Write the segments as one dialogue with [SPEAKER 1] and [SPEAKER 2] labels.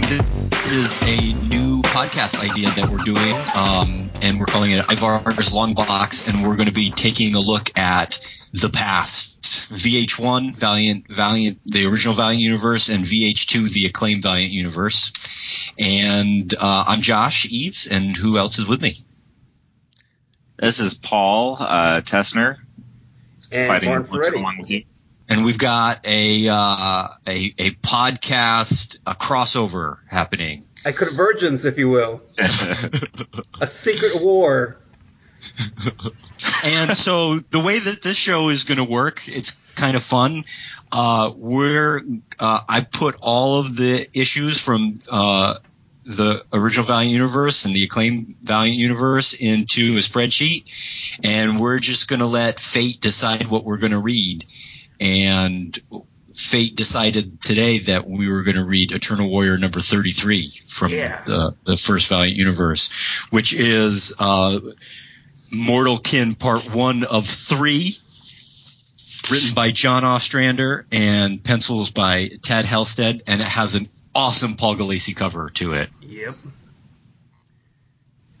[SPEAKER 1] listening. This is a new podcast idea that we're doing, um, and we're calling it Ivar's Long Box, and we're going to be taking a look at the past. VH1, Valiant, Valiant, the original Valiant universe, and VH2, the acclaimed Valiant universe. And uh, I'm Josh Eves, and who else is with me?
[SPEAKER 2] This is Paul uh, Tessner,
[SPEAKER 3] And
[SPEAKER 2] fighting
[SPEAKER 3] Mark
[SPEAKER 2] what's
[SPEAKER 3] Ferretti.
[SPEAKER 2] along with you.
[SPEAKER 1] And we've got a uh, a, a podcast, a crossover happening.
[SPEAKER 3] A convergence, if you will. A secret war.
[SPEAKER 1] and so the way that this show is going to work, it's kind of fun. Uh, we're uh, I put all of the issues from uh, the original Valiant universe and the acclaimed Valiant universe into a spreadsheet, and we're just going to let fate decide what we're going to read. And fate decided today that we were going to read Eternal Warrior number 33 from
[SPEAKER 3] Yeah.
[SPEAKER 1] the, the first Valiant universe, which is uh, Mortal Kin Part 1 of 3, written by John Ostrander and pencils by Tad Halstead, and it has an awesome Paul Gulacy cover to it.
[SPEAKER 3] Yep.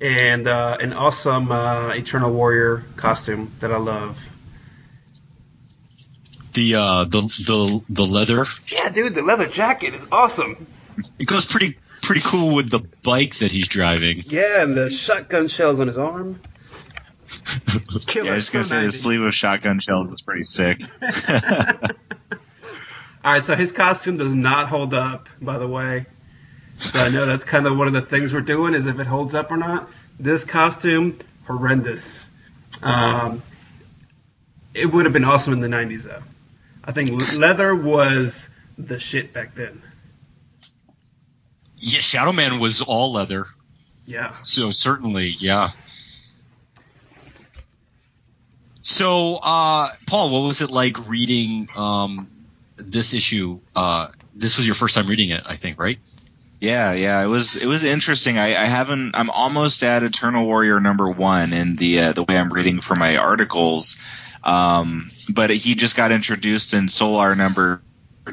[SPEAKER 3] And uh, an awesome uh, Eternal Warrior costume that I love.
[SPEAKER 1] The uh, the the the leather
[SPEAKER 3] Yeah, dude, the leather jacket is awesome.
[SPEAKER 1] it goes pretty pretty cool with the bike that he's driving.
[SPEAKER 3] Yeah, and the shotgun shells on his arm. Killer.
[SPEAKER 2] Yeah, I was gonna
[SPEAKER 3] so
[SPEAKER 2] say the sleeve of shotgun shells was pretty sick.
[SPEAKER 3] All right, so his costume does not hold up, by the way. So I know that's kind of one of the things we're doing is if it holds up or not. This costume, horrendous. Um, it would have been awesome in the 90s, though. I think leather was the shit back then.
[SPEAKER 1] Yeah, Shadow Man was all leather,
[SPEAKER 3] Yeah.
[SPEAKER 1] so certainly, yeah. So, uh, Paul, what was it like reading um, this issue? Uh, this was your first time reading it, I think, right?
[SPEAKER 2] Yeah, yeah, it was it was interesting. I, I haven't. I'm almost at Eternal Warrior number one in the uh, the way I'm reading for my articles. Um, but he just got introduced in Solar number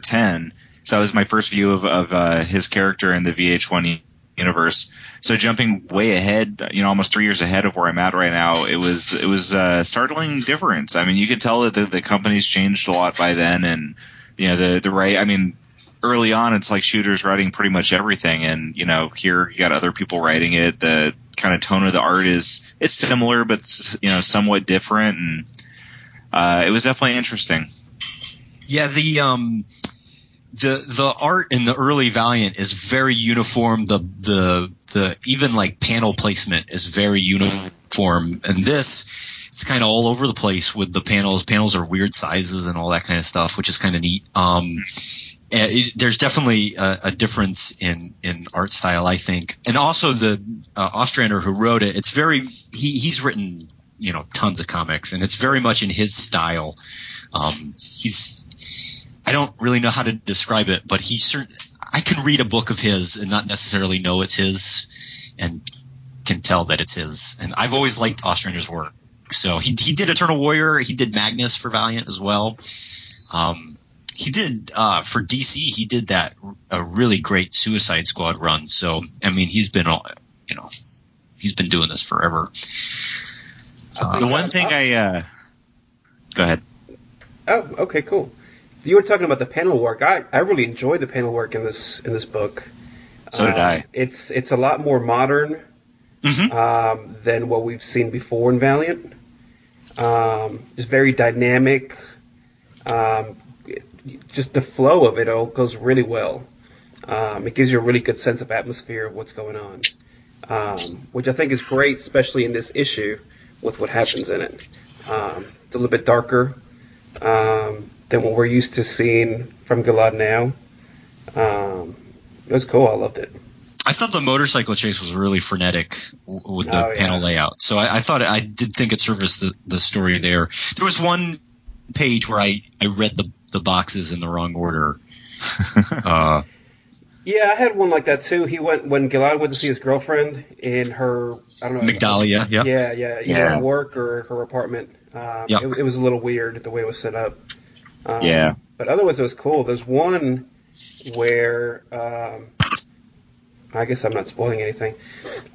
[SPEAKER 2] ten, so that was my first view of of uh, his character in the VH1 universe. So jumping way ahead, you know, almost three years ahead of where I'm at right now, it was it was a startling difference. I mean, you could tell that the, the company's changed a lot by then, and you know the the right. I mean, early on it's like Shooter's writing pretty much everything and you know here you got other people writing it the kind of tone of the art is it's similar but you know somewhat different and uh, it was definitely interesting
[SPEAKER 1] Yeah, the um, the the art in the early Valiant is very uniform. The the the even like panel placement is very uniform, and this it's kind of all over the place with the panels. Panels are weird sizes and all that kind of stuff, which is kind of neat. Um, and it, there's definitely a, a difference in in art style, I think, and also the uh, Ostrander who wrote it. It's very he he's written you know tons of comics, and it's very much in his style. Um, he's I don't really know how to describe it, but he certain I can read a book of his and not necessarily know it's his, and can tell that it's his. And I've always liked Ostrander's work. So he he did Eternal Warrior, he did Magnus for Valiant as well. Um, he did uh, for DC. He did that a really great Suicide Squad run. So I mean, he's been all you know, he's been doing this forever. Uh,
[SPEAKER 2] the one thing i uh go ahead
[SPEAKER 3] Oh, okay, cool. So you were talking about the panel work. I, I really enjoyed the panel work in this in this book.
[SPEAKER 2] so did
[SPEAKER 3] Um,
[SPEAKER 2] i
[SPEAKER 3] It's it's a lot more modern
[SPEAKER 1] mhm.
[SPEAKER 3] um, than what we've seen before in Valiant. Um, it's very dynamic. Um, it- just the flow of it all goes really well. Um, it gives you a really good sense of atmosphere of what's going on, um, which I think is great, especially in this issue with what happens in it. Um, it's a little bit darker um, than what we're used to seeing from Gilad now. Um, it was cool. I loved it.
[SPEAKER 1] I thought the motorcycle chase was really frenetic with the
[SPEAKER 3] Oh, yeah.
[SPEAKER 1] panel layout. So I, I thought I did think it serviced the, the story there. There was one page where I, I read the, the boxes in the wrong order. Uh,
[SPEAKER 3] Yeah, I had one like that too. He went when Gilad went to see his girlfriend in her I don't know
[SPEAKER 1] Migdalia, yeah.
[SPEAKER 3] Yeah, yeah, either
[SPEAKER 2] Yeah.
[SPEAKER 3] work or her apartment. Um,
[SPEAKER 1] Yep.
[SPEAKER 3] it, it was a little weird the way it was set up. Um,
[SPEAKER 2] Yeah.
[SPEAKER 3] But otherwise, it was cool. There's one where um, I guess I'm not spoiling anything.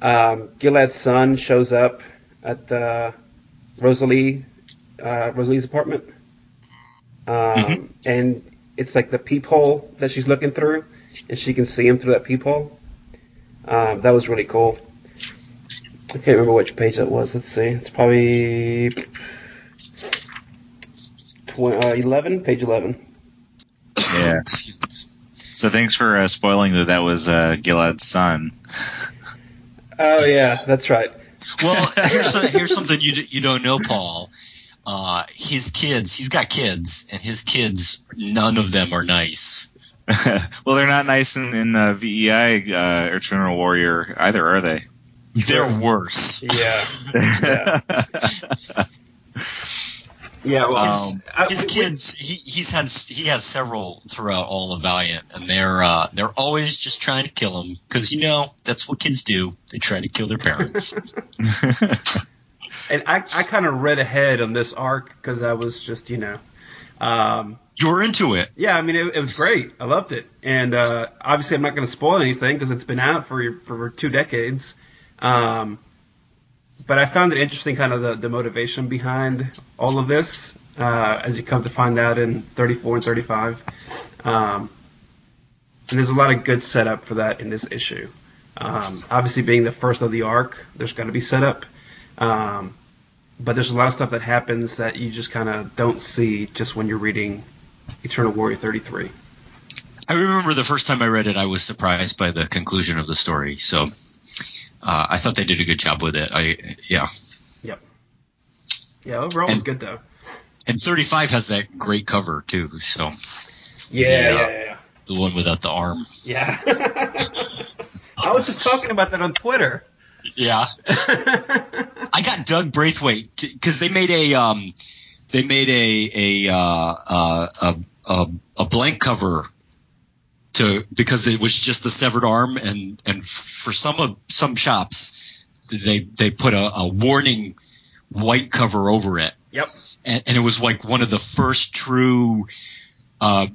[SPEAKER 3] Um, Gilad's son shows up at uh, Rosalie uh, Rosalie's apartment, um, and it's like the peephole that she's looking through, and she can see him through that peephole. Um, that was really cool. I can't remember which page that was. Let's see. It's probably tw- uh, 11, page 11.
[SPEAKER 2] Yeah. So thanks for uh, spoiling that that was uh, Gilad's son.
[SPEAKER 3] Oh yeah, that's right.
[SPEAKER 1] Well, here's, here's something you d- you don't know, Paul. Uh, his kids, he's got kids, and his kids, none of them are nice.
[SPEAKER 2] well, they're not nice in, in uh, VEI uh, Eternal Warrior either, are they?
[SPEAKER 1] They're worse.
[SPEAKER 3] Yeah. Yeah. Well,
[SPEAKER 2] Um,
[SPEAKER 3] I-
[SPEAKER 1] His
[SPEAKER 3] we- we-
[SPEAKER 1] kids, he, he's had he has several throughout all of Valiant, and they're uh, they're always just trying to kill him because you know that's what kids do. They try to kill their parents.
[SPEAKER 3] and I, I kind of read ahead on this arc because I was just, you know, um,
[SPEAKER 1] You're into it.
[SPEAKER 3] yeah. I mean, it, it was great. I loved it, and uh, obviously, I'm not going to spoil anything because it's been out for for two decades. Um, but I found it interesting, kind of the, the motivation behind all of this, uh, as you come to find out in 34 and 35. Um, and there's a lot of good setup for that in this issue. Um, obviously, being the first of the arc, there's got to be setup. Um, but there's a lot of stuff that happens that you just kind of don't see just when you're reading Eternal Warrior 33.
[SPEAKER 1] I remember the first time I read it, I was surprised by the conclusion of the story. So uh, I thought they did a good job with it. I yeah,
[SPEAKER 3] Yep. Yeah, overall,
[SPEAKER 1] And-
[SPEAKER 3] good though.
[SPEAKER 1] and 35 has that great cover too. So
[SPEAKER 3] Yeah,
[SPEAKER 1] Yeah.
[SPEAKER 3] yeah, yeah.
[SPEAKER 1] the one without the arm.
[SPEAKER 3] Yeah. I was just talking about that on Twitter.
[SPEAKER 1] Yeah, I got Doug Braithwaite because they made a um, they made a a uh, uh, a, a a blank cover to because it was just the severed arm and and for some of some shops they they put a, a warning white cover over it
[SPEAKER 3] Yep.
[SPEAKER 1] and, and it was like one of the first true uh,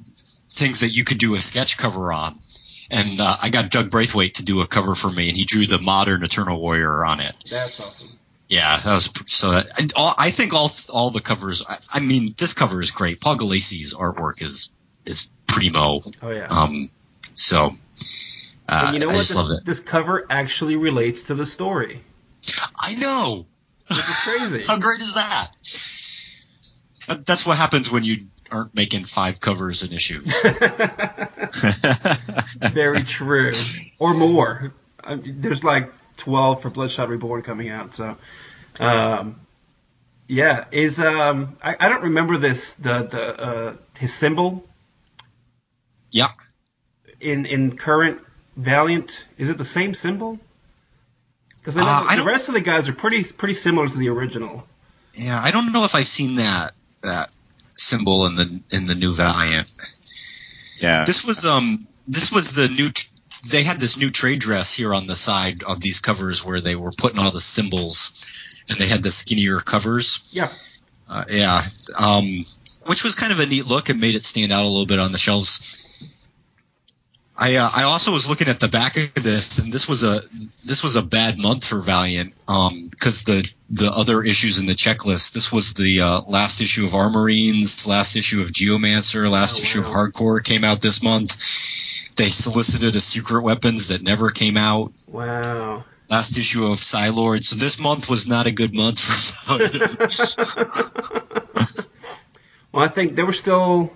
[SPEAKER 1] things that you could do a sketch cover on. And uh, I got Doug Braithwaite to do a cover for me, and he drew the modern Eternal Warrior on it.
[SPEAKER 3] That's awesome.
[SPEAKER 1] Yeah, that was so. That, and all, I think all all the covers. I, I mean, this cover is great. Paul Gulacy's artwork is is primo.
[SPEAKER 3] Oh yeah.
[SPEAKER 1] Um, so uh,
[SPEAKER 3] and you know
[SPEAKER 1] I
[SPEAKER 3] what?
[SPEAKER 1] just
[SPEAKER 3] This,
[SPEAKER 1] love it.
[SPEAKER 3] this cover actually relates to the story.
[SPEAKER 1] I know.
[SPEAKER 3] Which is crazy.
[SPEAKER 1] How great is that? That- That's what happens when you aren't making five covers in issues.
[SPEAKER 3] Very true. Or more. I mean, there's like 12 for Bloodshot Reborn coming out. So, um, yeah, is um, I, I don't remember this the the uh, his symbol
[SPEAKER 1] yeah.
[SPEAKER 3] in in current Valiant. Is it the same symbol? Because I know
[SPEAKER 1] Uh,
[SPEAKER 3] the
[SPEAKER 1] I don't-
[SPEAKER 3] rest of the guys are pretty pretty similar to the original.
[SPEAKER 1] Yeah, I don't know if I've seen that that symbol in the in the new Valiant.
[SPEAKER 2] yeah.
[SPEAKER 1] This was um this was the new tr- they had this new trade dress here on the side of these covers where they were putting all the symbols and they had the skinnier covers.
[SPEAKER 3] Yeah.
[SPEAKER 1] Uh, yeah. Um which was kind of a neat look and made it stand out a little bit on the shelves. I uh, I also was looking at the back of this, and this was a this was a bad month for Valiant because the the other issues in the checklist. This was the uh, last issue of Armorines, last issue of Geomancer, last
[SPEAKER 3] Oh,
[SPEAKER 1] issue of.
[SPEAKER 3] H.A.R.D.
[SPEAKER 1] Corps came out this month. They solicited a Secret Weapons that never came out.
[SPEAKER 3] Wow.
[SPEAKER 1] Last issue of Psylord. So this month was not a good month for Valiant.
[SPEAKER 3] well, I think there was still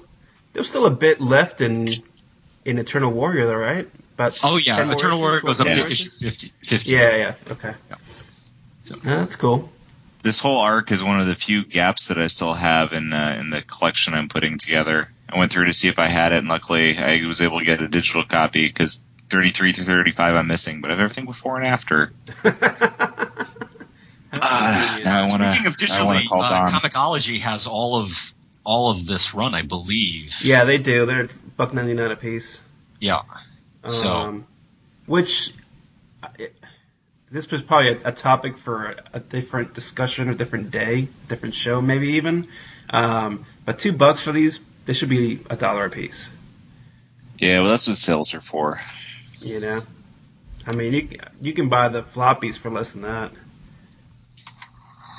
[SPEAKER 3] there was still a bit left in in Eternal Warrior, though, right? About
[SPEAKER 1] oh yeah,
[SPEAKER 3] 10
[SPEAKER 1] Eternal Warrior goes up
[SPEAKER 3] 12
[SPEAKER 1] to issue 50. 50.
[SPEAKER 3] Yeah, yeah, okay.
[SPEAKER 1] So-
[SPEAKER 3] Yeah, that's cool.
[SPEAKER 2] this whole arc is one of the few gaps that I still have in uh, in the collection I'm putting together. I went through to see if I had it, and luckily I was able to get a digital copy because 33 through 35 I'm missing, but I have everything before and after. Ah, now I want
[SPEAKER 1] Speaking of
[SPEAKER 2] to. I
[SPEAKER 1] digitally, uh,
[SPEAKER 2] Don.
[SPEAKER 1] Comixology has all of all of this run, I believe.
[SPEAKER 3] yeah, they do. They're buck ninety nine a piece.
[SPEAKER 1] Yeah. So-
[SPEAKER 3] um, which it, this was probably a, a topic for a, a different discussion, a different day, different show, maybe even. Um, but two bucks for these, they should be a dollar a piece.
[SPEAKER 2] Yeah, well that's what sales are for.
[SPEAKER 3] You know. I mean, you you can buy the floppies for less than that.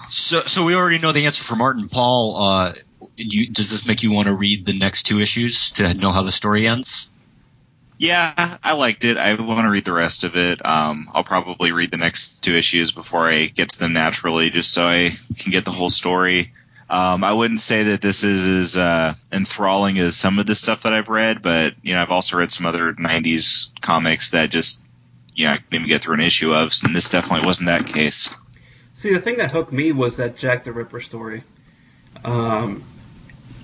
[SPEAKER 1] So, so we already know the answer for Martin Paul. Uh, you, does this make you want to read the next two issues to know how the story ends?
[SPEAKER 2] Yeah, I liked it. I want to read the rest of it. Um, I'll probably read the next two issues before I get to them naturally, just so I can get the whole story. Um, I wouldn't say that this is as uh, enthralling as some of the stuff that I've read, but you know, I've also read some other '90s comics that just, you know, I couldn't even get through an issue of, and this definitely wasn't that case.
[SPEAKER 3] See, the thing that hooked me was that Jack the Ripper story. Um,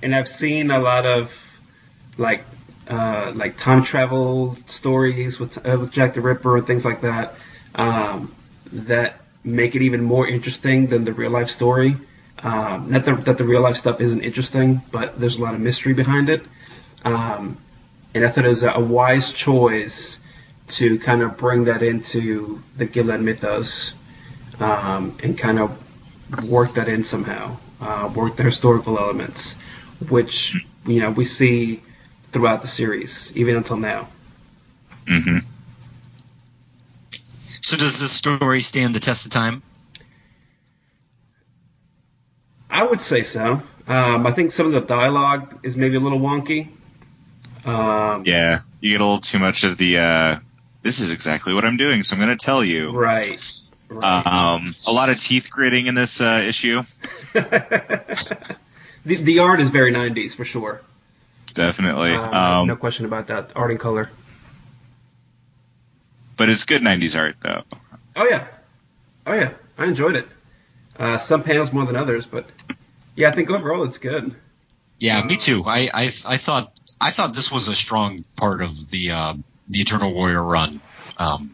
[SPEAKER 3] and I've seen a lot of like uh, like time travel stories with uh, with Jack the Ripper and things like that um, that make it even more interesting than the real life story. Um, not that, that the real life stuff isn't interesting, but there's a lot of mystery behind it. Um, and I thought it was a, a wise choice to kind of bring that into the Gilad mythos um, and kind of work that in somehow, uh, work the historical elements, which you know we see throughout the series, even until now.
[SPEAKER 2] hmm
[SPEAKER 1] So, does this story stand the test of time?
[SPEAKER 3] I would say so. Um, I think some of the dialogue is maybe a little wonky. Um,
[SPEAKER 2] Yeah, you get a little too much of the. Uh, this is exactly what I'm doing, so I'm going to tell you.
[SPEAKER 3] Right. right.
[SPEAKER 2] Um, a lot of teeth gritting in this uh, issue,
[SPEAKER 3] the, the art is very 90s for sure.
[SPEAKER 2] definitely.
[SPEAKER 3] Um,
[SPEAKER 2] Um,
[SPEAKER 3] no question about that. Art and color.
[SPEAKER 2] but it's good '90s art, though.
[SPEAKER 3] Oh yeah, oh yeah. I enjoyed it. Uh, some panels more than others, but yeah, I think overall it's good.
[SPEAKER 1] Yeah, me too. I, I, I thought, I thought this was a strong part of the, uh, the Eternal Warrior run. Um,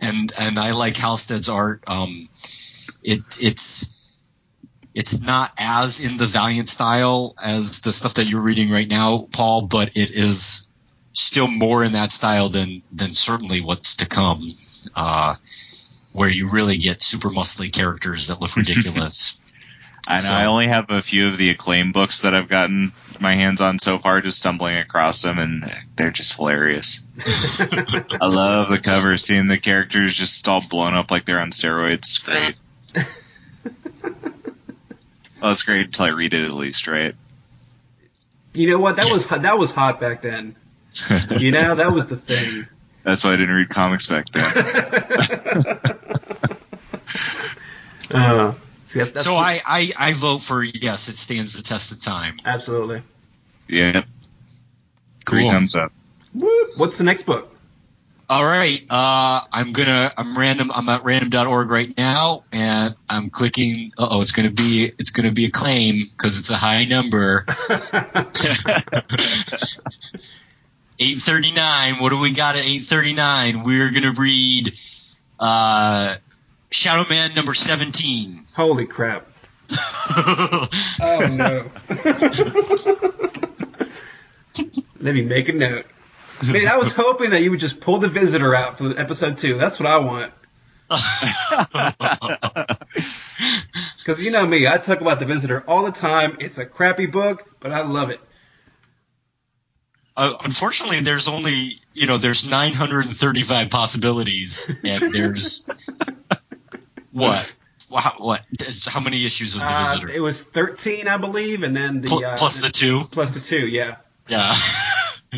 [SPEAKER 1] and, and I like Halstead's art. Um, it, it's, it's not as in the Valiant style as the stuff that you're reading right now, Paul, but it is still more in that style than, than certainly what's to come. Uh, where you really get super muscly characters that look ridiculous.
[SPEAKER 2] I know.
[SPEAKER 1] So-
[SPEAKER 2] I only have a few of the acclaim books that I've gotten my hands on so far, just stumbling across them, and they're just hilarious. I love the cover, seeing the characters just all blown up like they're on steroids. It's great. well, it's great until I read it at least, right?
[SPEAKER 3] You know what? That was that was hot back then. You know, that was the thing.
[SPEAKER 2] That's why I didn't read comics back then.
[SPEAKER 3] uh, see, that's, that's
[SPEAKER 1] so I, I, I vote for yes, it stands the test of time.
[SPEAKER 3] absolutely.
[SPEAKER 2] Yeah. Three
[SPEAKER 1] Cool.
[SPEAKER 2] thumbs up.
[SPEAKER 3] What's the next book?
[SPEAKER 1] All right, uh, I'm gonna I'm random I'm at random.org right now, and I'm clicking. Uh oh, it's gonna be it's gonna be Acclaim because it's a high number. 839. What do we got at 839? We're gonna read uh, Shadow Man number 17.
[SPEAKER 3] Holy crap! Oh no. Let me make a note. Man, I was hoping that you would just pull the visitor out for episode two. That's what I want. Because you know me, I talk about the visitor all the time. It's a crappy book, but I love it.
[SPEAKER 1] Uh, unfortunately, there's only you know there's 935 possibilities, and there's what wow, what how many issues of the
[SPEAKER 3] Uh,
[SPEAKER 1] visitor
[SPEAKER 3] it was 13, I believe, and then the
[SPEAKER 1] Pl-
[SPEAKER 3] uh,
[SPEAKER 1] plus the two?
[SPEAKER 3] plus the two, yeah,
[SPEAKER 1] Yeah.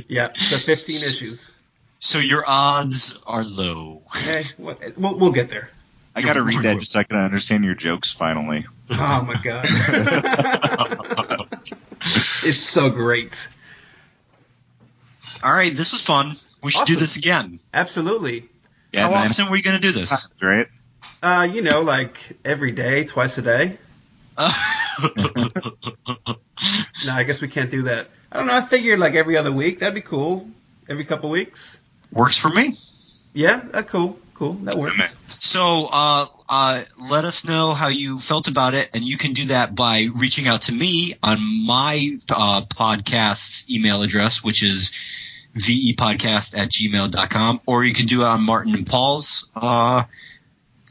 [SPEAKER 3] yeah, so 15 issues.
[SPEAKER 1] so your odds are low.
[SPEAKER 3] Hey, what, we'll, we'll get there.
[SPEAKER 2] I gotta read that just so I can understand your jokes finally.
[SPEAKER 3] Oh my god, it's so great.
[SPEAKER 1] All right, this was fun. We should do this again.
[SPEAKER 3] Absolutely.
[SPEAKER 2] Yeah,
[SPEAKER 1] How
[SPEAKER 2] man.
[SPEAKER 1] often are we going to do this?
[SPEAKER 2] Right?
[SPEAKER 3] Uh, you know, like every day, twice a day. No, I guess we can't do that. I don't know. I figured like every other week. That'd be cool. Every couple weeks.
[SPEAKER 1] Works for me.
[SPEAKER 3] Yeah, that cool. Cool. That works.
[SPEAKER 1] So uh, uh, let us know how you felt about it, and you can do that by reaching out to me on my uh, podcast's email address, which is vepodcast at gmail.com, or you can do it on Martin and Paul's. Uh,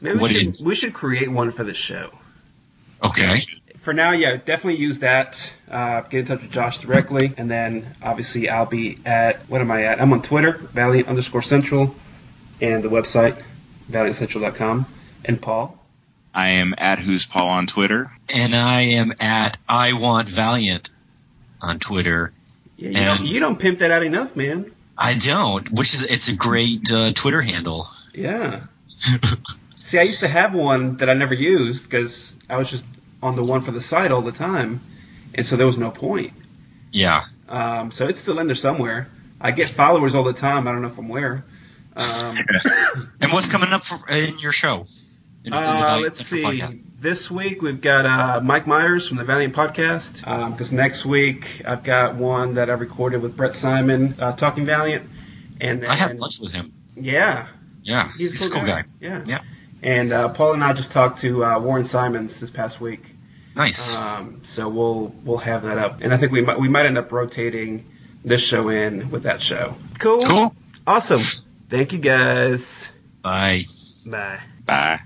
[SPEAKER 3] Maybe
[SPEAKER 1] What
[SPEAKER 3] we should, we should create one for the show.
[SPEAKER 1] okay.
[SPEAKER 3] For now, yeah, definitely use that. Uh, get in touch with Josh directly, and then obviously I'll be at what am I at? I'm on Twitter, Valiant underscore Central. and the website, valiantcentral.com. And Paul?
[SPEAKER 2] I am at Who's Paul on Twitter.
[SPEAKER 1] And I am at I Want Valiant on Twitter.
[SPEAKER 3] Yeah, you, don't, you don't pimp that out enough, man.
[SPEAKER 1] I don't, which is it's a great uh, Twitter handle.
[SPEAKER 3] Yeah. See, I used to have one that I never used because I was just on the one for the site all the time, and so there was no point.
[SPEAKER 1] yeah.
[SPEAKER 3] Um, so it's still in there somewhere. I get followers all the time. I don't know from where. Um,
[SPEAKER 1] And what's coming up for, in your show? In, in
[SPEAKER 3] uh,
[SPEAKER 1] Valiant
[SPEAKER 3] let's
[SPEAKER 1] Central
[SPEAKER 3] see.
[SPEAKER 1] podcast?
[SPEAKER 3] This week we've got uh, Mike Myers from the Valiant Podcast. Because next week I've got one that I recorded with Brett Simon uh, talking Valiant. And then,
[SPEAKER 1] I had lunch with him.
[SPEAKER 3] Yeah,
[SPEAKER 1] Yeah, he's, a cool guy.
[SPEAKER 3] Yeah.
[SPEAKER 1] Yeah.
[SPEAKER 3] And uh, Paul and I just talked to uh, Warren Simons this past week.
[SPEAKER 1] Nice.
[SPEAKER 3] Um, so we'll we'll have that up, and I think we might we might end up rotating this show in with that show. Cool.
[SPEAKER 1] cool.
[SPEAKER 3] Awesome. Thank you guys.
[SPEAKER 1] Bye.
[SPEAKER 3] Bye.
[SPEAKER 2] Bye.